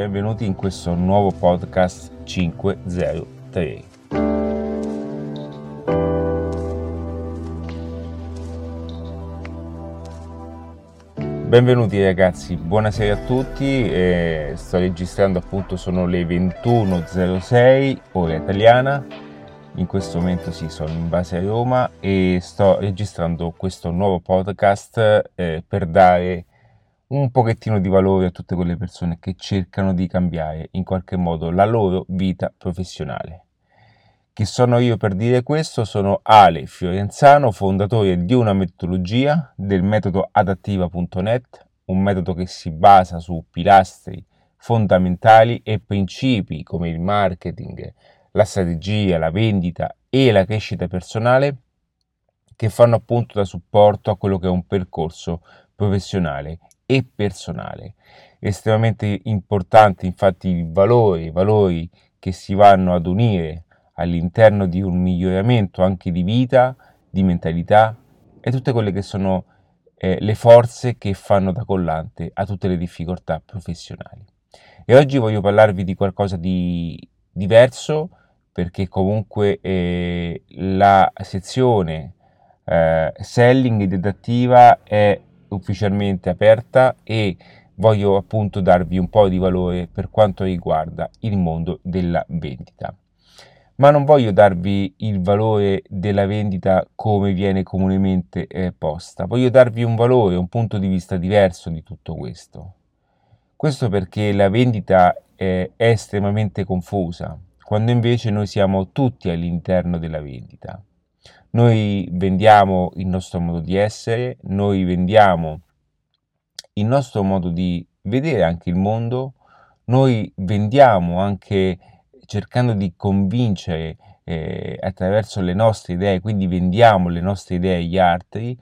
benvenuti in questo nuovo podcast 503. Benvenuti ragazzi, buonasera a tutti, eh, sto registrando appunto, sono le 21.06 ora italiana, in questo momento sì, sono in base a Roma e sto registrando questo nuovo podcast eh, per dare un pochettino di valore a tutte quelle persone che cercano di cambiare in qualche modo la loro vita professionale. Chi sono io per dire questo? Sono Ale Fiorenzano, fondatore di una metodologia del metodo adattiva.net, un metodo che si basa su pilastri fondamentali e principi come il marketing, la strategia, la vendita e la crescita personale che fanno appunto da supporto a quello che è un percorso professionale e personale. Estremamente importanti infatti i valori, i valori che si vanno ad unire all'interno di un miglioramento anche di vita, di mentalità e tutte quelle che sono eh, le forze che fanno da collante a tutte le difficoltà professionali. E oggi voglio parlarvi di qualcosa di diverso perché comunque eh, la sezione eh, selling ed adattiva è ufficialmente aperta e voglio appunto darvi un po' di valore per quanto riguarda il mondo della vendita. Ma non voglio darvi il valore della vendita come viene comunemente eh, posta, voglio darvi un valore, un punto di vista diverso di tutto questo. Questo perché la vendita eh, è estremamente confusa, quando invece noi siamo tutti all'interno della vendita. Noi vendiamo il nostro modo di essere, noi vendiamo il nostro modo di vedere anche il mondo, noi vendiamo anche cercando di convincere eh, attraverso le nostre idee, quindi vendiamo le nostre idee agli altri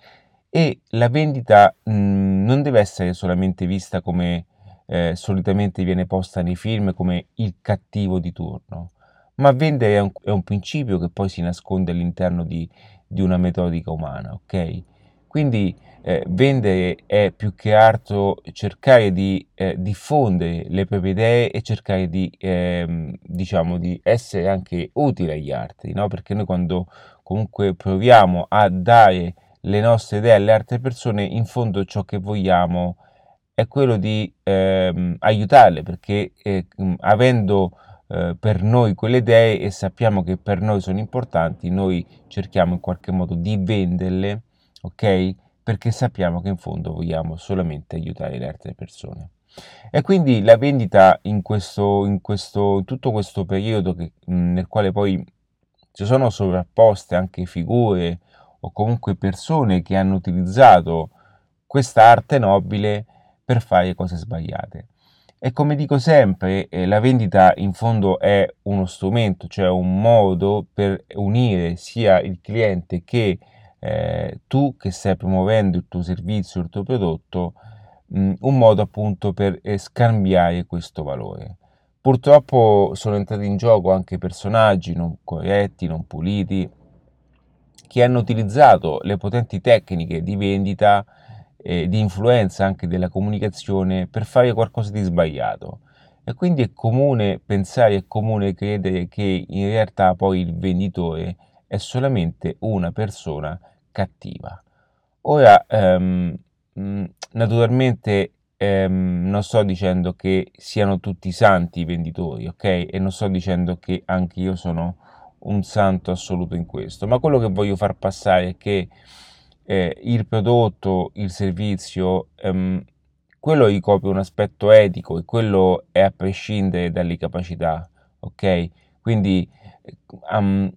e la vendita mh, non deve essere solamente vista come eh, solitamente viene posta nei film come il cattivo di turno, ma vendere è un, è un principio che poi si nasconde all'interno di, di una metodica umana, ok? Quindi eh, vendere è più che altro cercare di eh, diffondere le proprie idee e cercare di, eh, diciamo, di essere anche utile agli altri, no? Perché noi quando comunque proviamo a dare le nostre idee alle altre persone, in fondo ciò che vogliamo è quello di ehm, aiutarle, perché eh, avendo eh, per noi quelle idee e sappiamo che per noi sono importanti, noi cerchiamo in qualche modo di venderle, ok? Perché sappiamo che in fondo vogliamo solamente aiutare le altre persone. E quindi la vendita in, questo, in, questo, in tutto questo periodo che, nel quale poi ci sono sovrapposte anche figure o comunque persone che hanno utilizzato questa arte nobile per fare cose sbagliate. E come dico sempre, eh, la vendita in fondo è uno strumento, cioè un modo per unire sia il cliente che eh, tu che stai promuovendo il tuo servizio, il tuo prodotto, mh, un modo appunto per eh, scambiare questo valore. Purtroppo sono entrati in gioco anche personaggi non corretti, non puliti, che hanno utilizzato le potenti tecniche di vendita eh, di influenza anche della comunicazione per fare qualcosa di sbagliato. E quindi è comune pensare, è comune credere che in realtà poi il venditore è solamente una persona cattiva. Ora, ehm, naturalmente ehm, non sto dicendo che siano tutti santi i venditori, ok? E non sto dicendo che anche io sono un santo assoluto in questo, ma quello che voglio far passare è che eh, il prodotto, il servizio, ehm, quello ricopre un aspetto etico e quello è a prescindere dalle capacità, ok? Quindi um,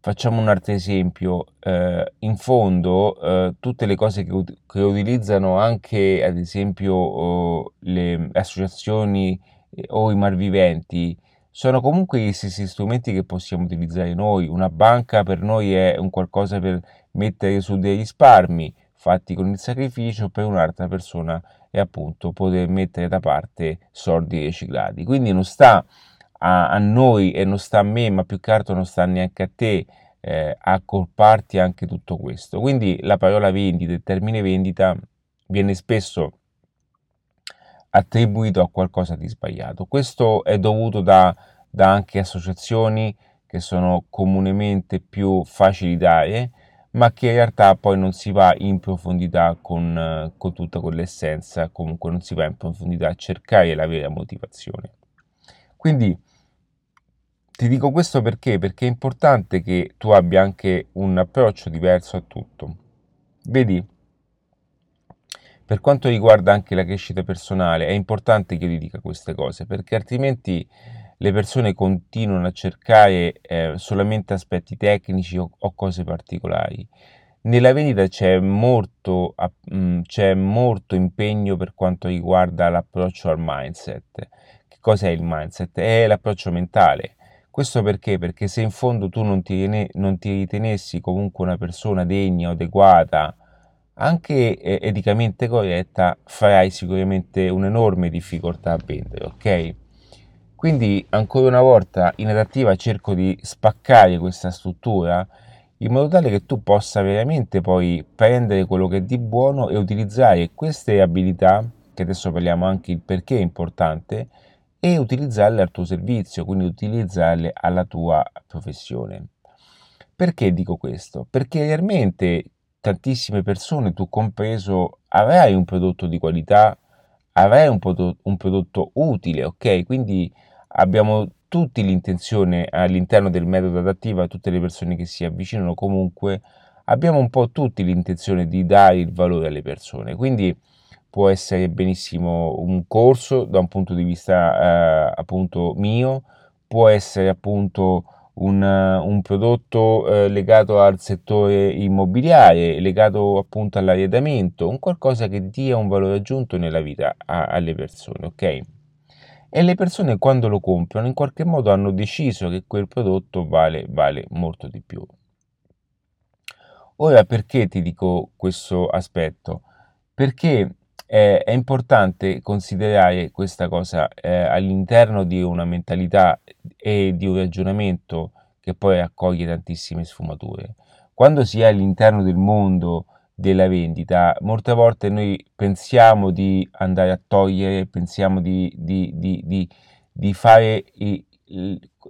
facciamo un altro esempio, eh, in fondo eh, tutte le cose che, che, utilizzano anche ad esempio oh, le associazioni eh, o i malviventi sono comunque gli stessi strumenti che possiamo utilizzare noi. Una banca per noi è un qualcosa per mettere su dei risparmi fatti con il sacrificio, per un'altra persona è appunto poter mettere da parte soldi riciclati. Quindi non sta a, a noi e non sta a me, ma più che altro non sta neanche a te eh, accorparti anche tutto questo. Quindi la parola vendita, il termine vendita viene spesso attribuito a qualcosa di sbagliato. Questo è dovuto da, da anche associazioni che sono comunemente più facili da ma che in realtà poi non si va in profondità con, con tutta quell'essenza, comunque non si va in profondità a cercare la vera motivazione. Quindi ti dico questo perché? Perché è importante che tu abbia anche un approccio diverso a tutto. Vedi, per quanto riguarda anche la crescita personale, è importante che io ti dica queste cose, perché altrimenti le persone continuano a cercare eh, solamente aspetti tecnici o, o, cose particolari. Nella vendita c'è molto, mh, mm, c'è molto impegno per quanto riguarda l'approccio al mindset. Che cos'è il mindset? È l'approccio mentale questo perché? Perché se in fondo tu non ti, non ti ritenessi comunque una persona degna adeguata, anche eh, eticamente corretta, farai sicuramente un'enorme difficoltà a vendere, ok? Quindi ancora una volta in adattiva cerco di spaccare questa struttura in modo tale che tu possa veramente poi prendere quello che è di buono e utilizzare queste abilità, che adesso parliamo anche il perché è importante, e utilizzarle al tuo servizio, quindi utilizzarle alla tua professione. Perché dico questo? Perché realmente tantissime persone, tu compreso, avrai un prodotto di qualità, avrai un, prodotto, un prodotto utile, ok? Quindi abbiamo tutti l'intenzione all'interno del metodo adattivo, a tutte le persone che si avvicinano comunque, abbiamo un po' tutti l'intenzione di dare il valore alle persone. Quindi può essere benissimo un corso da un punto di vista eh, appunto mio, può essere appunto un, un prodotto eh, legato al settore immobiliare, legato appunto all'arredamento, un qualcosa che dia un valore aggiunto nella vita a, alle persone, ok? E le persone quando lo comprano in qualche modo hanno deciso che quel prodotto vale, vale molto di più. Ora perché ti dico questo aspetto? Perché eh, è importante considerare questa cosa eh, all'interno di una mentalità e di un ragionamento che poi raccoglie tantissime sfumature. Quando si è all'interno del mondo della vendita, molte volte noi pensiamo di andare a togliere, pensiamo di, di, di, di fare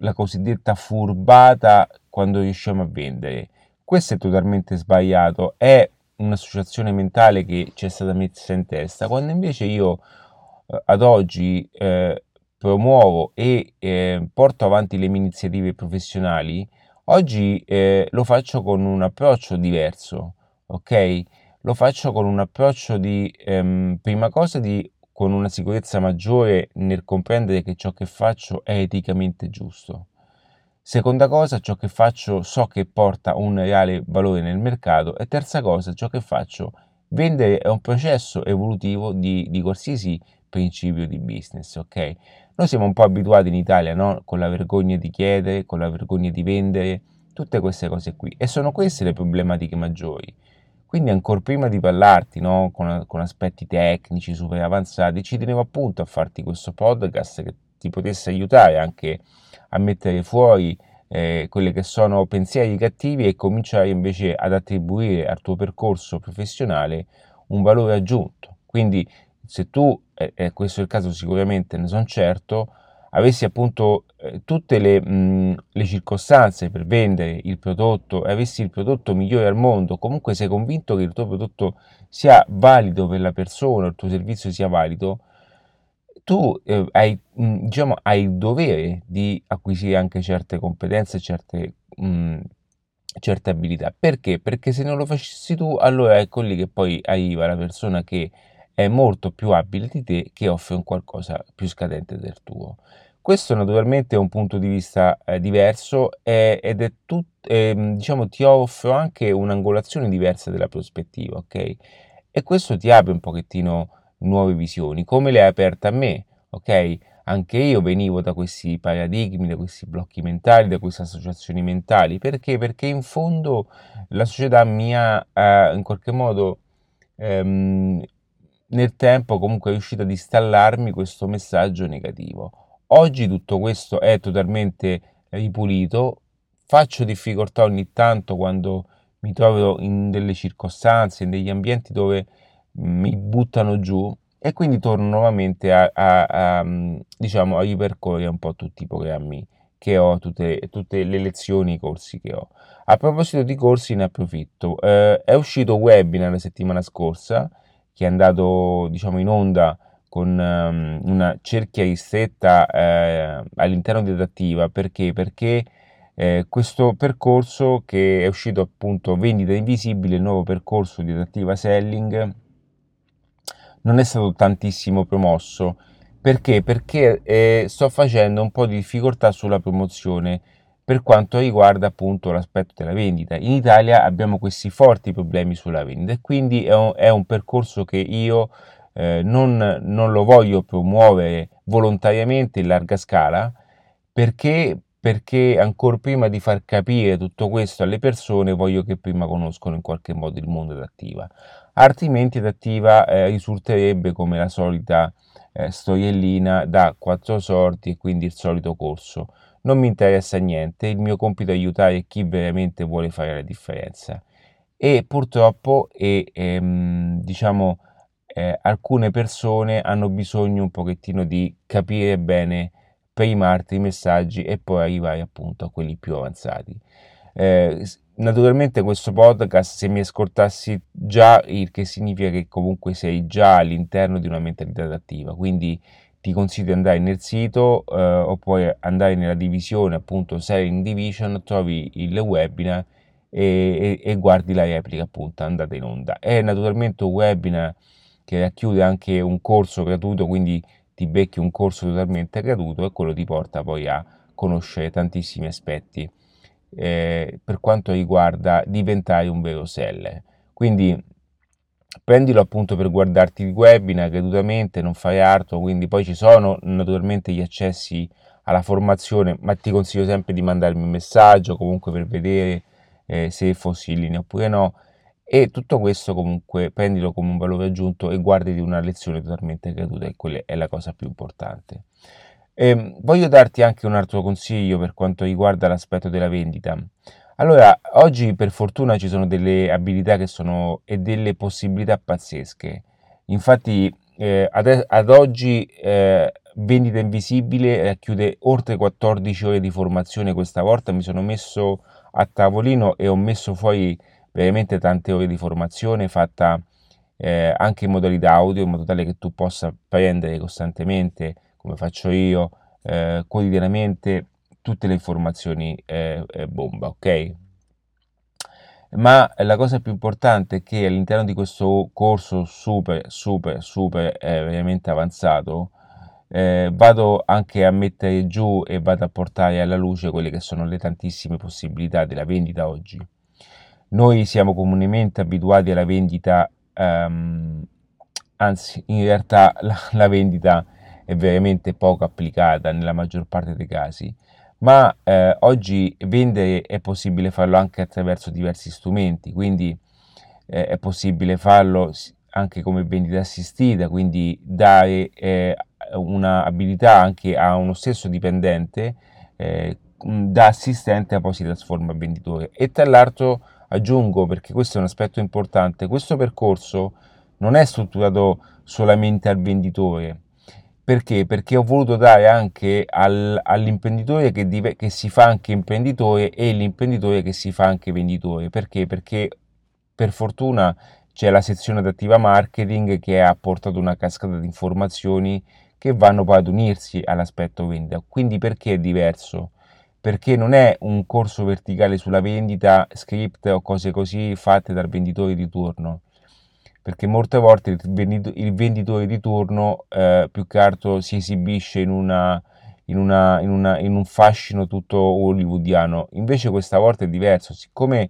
la cosiddetta furbata quando riusciamo a vendere. Questo è totalmente sbagliato, è un'associazione mentale che ci è stata messa in testa, quando invece io eh, ad oggi eh, promuovo e eh, porto avanti le mie iniziative professionali, oggi eh, lo faccio con un approccio diverso, ok? Lo faccio con un approccio di, ehm, prima cosa, di, con una sicurezza maggiore nel comprendere che ciò che faccio è eticamente giusto. Seconda cosa, ciò che faccio so che porta un reale valore nel mercato. E terza cosa, ciò che faccio, vendere è un processo evolutivo di, di qualsiasi principio di business, ok? Noi siamo un po' abituati in Italia, no? Con la vergogna di chiedere, con la vergogna di vendere, tutte queste cose qui. E sono queste le problematiche maggiori. Quindi ancora prima di parlarti no? con, con aspetti tecnici super avanzati, ci tenevo appunto a farti questo podcast che ti potesse aiutare anche a mettere fuori eh, quelli che sono pensieri cattivi e cominciare invece ad attribuire al tuo percorso professionale un valore aggiunto. Quindi se tu, e eh, questo è il caso sicuramente, ne sono certo, avessi appunto eh, tutte le, mh, le, circostanze per vendere il prodotto e avessi il prodotto migliore al mondo, comunque sei convinto che il tuo prodotto sia valido per la persona, il tuo servizio sia valido, tu eh, hai, mh, diciamo, hai il dovere di acquisire anche certe competenze, certe, mh, certe abilità. Perché? Perché se non lo facessi tu, allora ecco lì che poi arriva la persona che è molto più abile di te, che offre un qualcosa più scadente del tuo. Questo naturalmente è un punto di vista eh, diverso eh, ed è tutto, eh, diciamo, ti offro anche un'angolazione diversa della prospettiva, ok? E questo ti apre un pochettino nuove visioni, come le hai aperte a me, ok? Anche io venivo da questi paradigmi, da questi blocchi mentali, da queste associazioni mentali, perché? Perché in fondo la società mi ha in qualche modo ehm, nel tempo comunque è riuscita ad installarmi questo messaggio negativo. Oggi tutto questo è totalmente ripulito, faccio difficoltà ogni tanto quando mi trovo in delle circostanze, in degli ambienti dove mi buttano giù, e quindi torno nuovamente a, a, a, diciamo, a ripercorrere un po' tutti i programmi che ho, tutte, tutte le lezioni, i corsi che ho. A proposito di corsi ne approfitto, eh, è uscito un webinar la settimana scorsa che è andato diciamo in onda con um, una cerchia ristretta eh, all'interno di adattiva perché? Perché eh, questo percorso che è uscito appunto vendita invisibile, il nuovo percorso di adattiva selling non è stato tantissimo promosso perché? Perché eh, sto facendo un po' di difficoltà sulla promozione per quanto riguarda appunto l'aspetto della vendita. In Italia abbiamo questi forti problemi sulla vendita e quindi è un, è un percorso che io eh, non, non, lo voglio promuovere volontariamente in larga scala perché, perché ancora prima di far capire tutto questo alle persone voglio che prima conoscono in qualche modo il mondo adattiva altrimenti adattiva eh, risulterebbe come la solita eh, storiellina da quattro sorti e quindi il solito corso. Non mi interessa niente, il mio compito è aiutare chi veramente vuole fare la differenza. E purtroppo, e, ehm, diciamo, eh, alcune persone hanno bisogno un pochettino di capire bene prima altri messaggi e poi arrivare appunto a quelli più avanzati. Eh, naturalmente questo podcast se mi ascoltassi già il che significa che comunque sei già all'interno di una mentalità adattiva quindi ti consiglio di andare nel sito eh, o puoi andare nella divisione appunto Selling Division trovi il webinar e, e, e, guardi la replica appunto andata in onda è naturalmente un webinar che racchiude anche un corso gratuito quindi ti becchi un corso totalmente gratuito e quello ti porta poi a conoscere tantissimi aspetti eh, per quanto riguarda diventare un vero seller. Quindi prendilo appunto per guardarti il webinar gratuitamente, non fare altro, quindi poi ci sono naturalmente gli accessi alla formazione, ma ti consiglio sempre di mandarmi un messaggio comunque per vedere eh, se fossi in linea oppure no. E tutto questo comunque prendilo come un valore aggiunto e guardati una lezione totalmente gratuita, e quella è la cosa più importante. Eh, voglio darti anche un altro consiglio per quanto riguarda l'aspetto della vendita. Allora, oggi per fortuna ci sono delle abilità che sono e delle possibilità pazzesche. Infatti, eh, ad, ad, oggi eh, Vendita Invisibile racchiude oltre 14 ore di formazione questa volta. Mi sono messo a tavolino e ho messo fuori veramente tante ore di formazione fatta eh, anche in modalità audio, in modo tale che tu possa prendere costantemente come faccio io eh, quotidianamente tutte le informazioni eh, bomba, ok? Ma la cosa più importante è che all'interno di questo corso super, super, super eh, veramente avanzato, eh, vado anche a mettere giù e vado a portare alla luce quelle che sono le tantissime possibilità della vendita oggi. Noi siamo comunemente abituati alla vendita, um, anzi in realtà la, la vendita è veramente poco applicata nella maggior parte dei casi, ma eh, oggi vendere è possibile farlo anche attraverso diversi strumenti, quindi eh, è possibile farlo anche come vendita assistita, quindi dare eh, un'abilità anche a uno stesso dipendente eh, da assistente a poi si trasforma in venditore. E tra l'altro aggiungo, perché questo è un aspetto importante, questo percorso non è strutturato solamente al venditore, perché? Perché ho voluto dare anche al, all'imprenditore che, dive, che, si fa anche imprenditore e l'imprenditore che si fa anche venditore. Perché? Perché per fortuna c'è la sezione adattiva marketing che ha portato una cascata di informazioni che vanno poi ad unirsi all'aspetto vendita. Quindi perché è diverso? Perché non è un corso verticale sulla vendita, script o cose così fatte dal venditore di turno perché molte volte il venditore di turno eh, più che altro si esibisce in, una, in, una, in, una, in un fascino tutto hollywoodiano, invece questa volta è diverso, siccome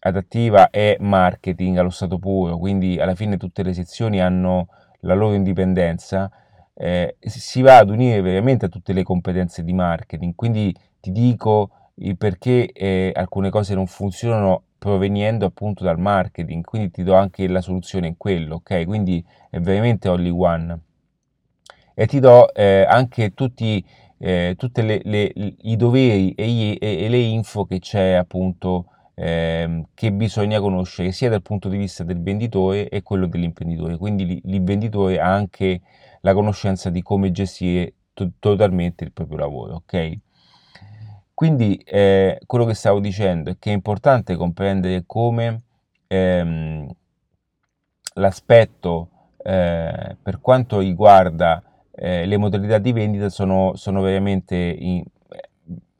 adattiva è marketing allo stato puro, quindi alla fine tutte le sezioni hanno la loro indipendenza, eh, si va ad unire veramente a tutte le competenze di marketing, quindi ti dico perché eh, alcune cose non funzionano proveniendo appunto dal marketing, quindi ti do anche la soluzione in quello, ok? Quindi è veramente only one. E ti do eh, anche tutti eh, le, le, i doveri e, gli, e, e, le info che c'è appunto eh, che bisogna conoscere sia dal punto di vista del venditore e quello dell'imprenditore. Quindi l'imprenditore ha anche la conoscenza di come gestire to- totalmente il proprio lavoro, ok? Quindi eh, quello che stavo dicendo è che è importante comprendere come ehm, l'aspetto eh, per quanto riguarda eh, le modalità di vendita sono, sono veramente in,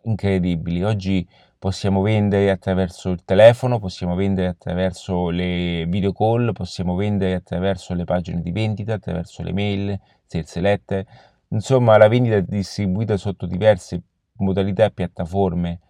incredibili. Oggi possiamo vendere attraverso il telefono, possiamo vendere attraverso le video call, possiamo vendere attraverso le pagine di vendita, attraverso le mail, sales letter. Insomma, la vendita è distribuita sotto diverse modalità e piattaforme,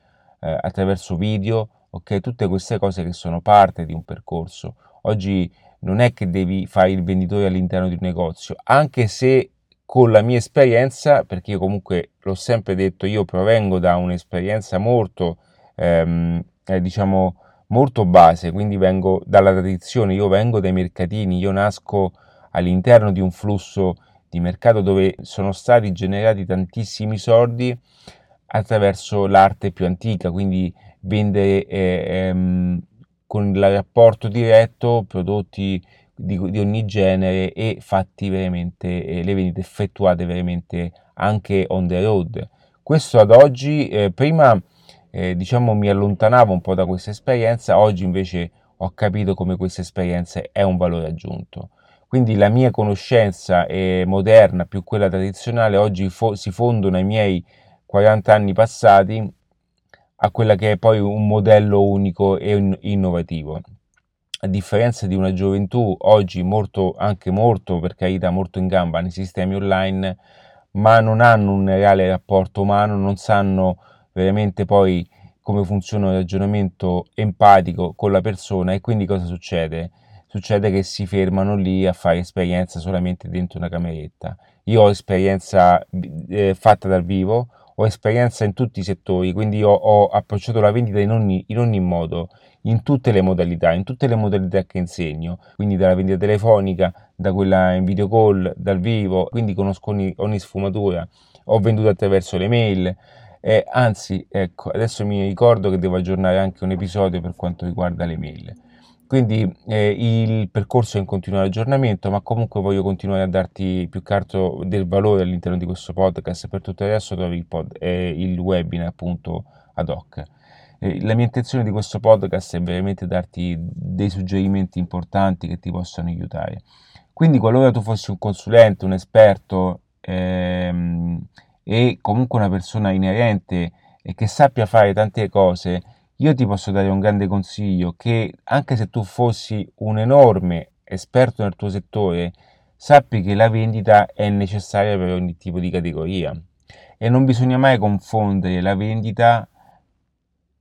eh, attraverso video, ok? Tutte queste cose che sono parte di un percorso. Oggi non è che devi fare il venditore all'interno di un negozio, anche se con la mia esperienza, perché io comunque l'ho sempre detto, io provengo da un'esperienza molto, ehm, eh, diciamo, molto base, quindi vengo dalla tradizione, io vengo dai mercatini, io nasco all'interno di un flusso di mercato dove sono stati generati tantissimi soldi attraverso l'arte più antica, quindi vendere eh, ehm, con il rapporto diretto prodotti di, di ogni genere e fatti veramente, eh, le vendite effettuate veramente anche on the road. Questo ad oggi, eh, prima eh, diciamo mi allontanavo un po' da questa esperienza, oggi invece ho capito come questa esperienza è un valore aggiunto. Quindi la mia conoscenza eh, moderna più quella tradizionale oggi fo- si fondono ai miei 40 anni passati a quella che è poi un modello unico e innovativo a differenza di una gioventù oggi molto, anche molto, per carità, molto in gamba nei sistemi online, ma non hanno un reale rapporto umano, non sanno veramente poi come funziona il ragionamento empatico con la persona e quindi cosa succede? Succede che si fermano lì a fare esperienza solamente dentro una cameretta. Io ho esperienza eh, fatta dal vivo, ho esperienza in tutti i settori, quindi ho, ho approcciato la vendita in ogni, in ogni, modo, in tutte le modalità, in tutte le modalità che insegno, quindi dalla vendita telefonica, da quella in video call, dal vivo, quindi conosco ogni, ogni sfumatura, ho venduto attraverso le mail, eh, anzi, ecco, adesso mi ricordo che devo aggiornare anche un episodio per quanto riguarda le mail. Quindi eh, il percorso è in continuo aggiornamento, ma comunque voglio continuare a darti più carto del valore all'interno di questo podcast. Per tutto resto trovi il, pod, eh, il webinar appunto ad hoc. Eh, la mia intenzione di questo podcast è veramente darti dei suggerimenti importanti che ti possano aiutare. Quindi qualora tu fossi un consulente, un esperto ehm, e comunque una persona inerente e che sappia fare tante cose, io ti posso dare un grande consiglio che anche se tu fossi un enorme esperto nel tuo settore, sappi che la vendita è necessaria per ogni tipo di categoria e non bisogna mai confondere la vendita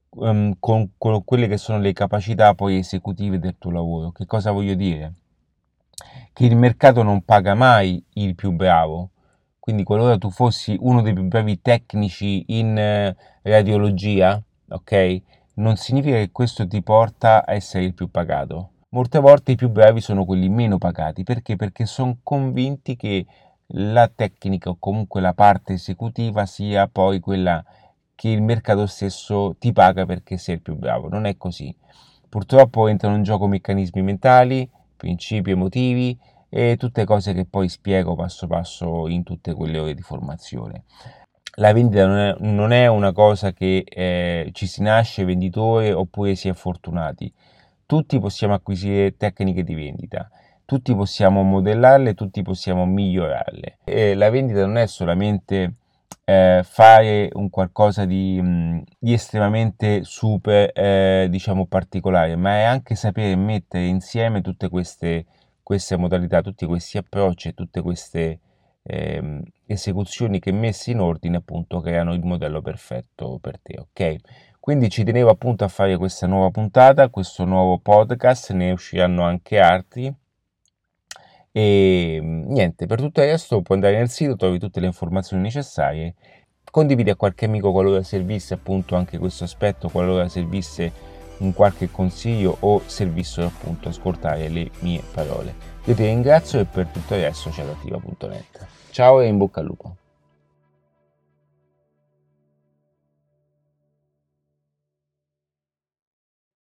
um, con, con quelle che sono le capacità poi esecutive del tuo lavoro. Che cosa voglio dire? Che il mercato non paga mai il più bravo. Quindi qualora tu fossi uno dei più bravi tecnici in eh, radiologia, ok? Non significa che questo ti porta a essere il più pagato. Molte volte i più bravi sono quelli meno pagati, perché? Perché sono convinti che la tecnica o comunque la parte esecutiva sia poi quella che il mercato stesso ti paga perché sei il più bravo. Non è così. Purtroppo entrano in gioco meccanismi mentali, principi emotivi e tutte cose che poi spiego passo passo in tutte quelle ore di formazione la vendita non è, non è una cosa che eh, ci si nasce venditore oppure si è fortunati. Tutti possiamo acquisire tecniche di vendita, tutti possiamo modellarle, tutti possiamo migliorarle. E la vendita non è solamente eh, fare un qualcosa di, mh, di estremamente super, eh, diciamo, particolare, ma è anche sapere mettere insieme tutte queste, queste modalità, tutti questi approcci tutte queste eh, esecuzioni che messe in ordine appunto creano il modello perfetto per te, ok? Quindi ci tenevo appunto a fare questa nuova puntata, questo nuovo podcast, ne usciranno anche altri. E niente, per tutto il resto puoi andare nel sito, trovi tutte le informazioni necessarie, condividi a qualche amico qualora servisse appunto anche questo aspetto, qualora servisse un qualche consiglio o servissero appunto ascoltare le mie parole. Io ti ringrazio e per tutto resto c'è l'attiva.net. Ciao e in bocca al lupo.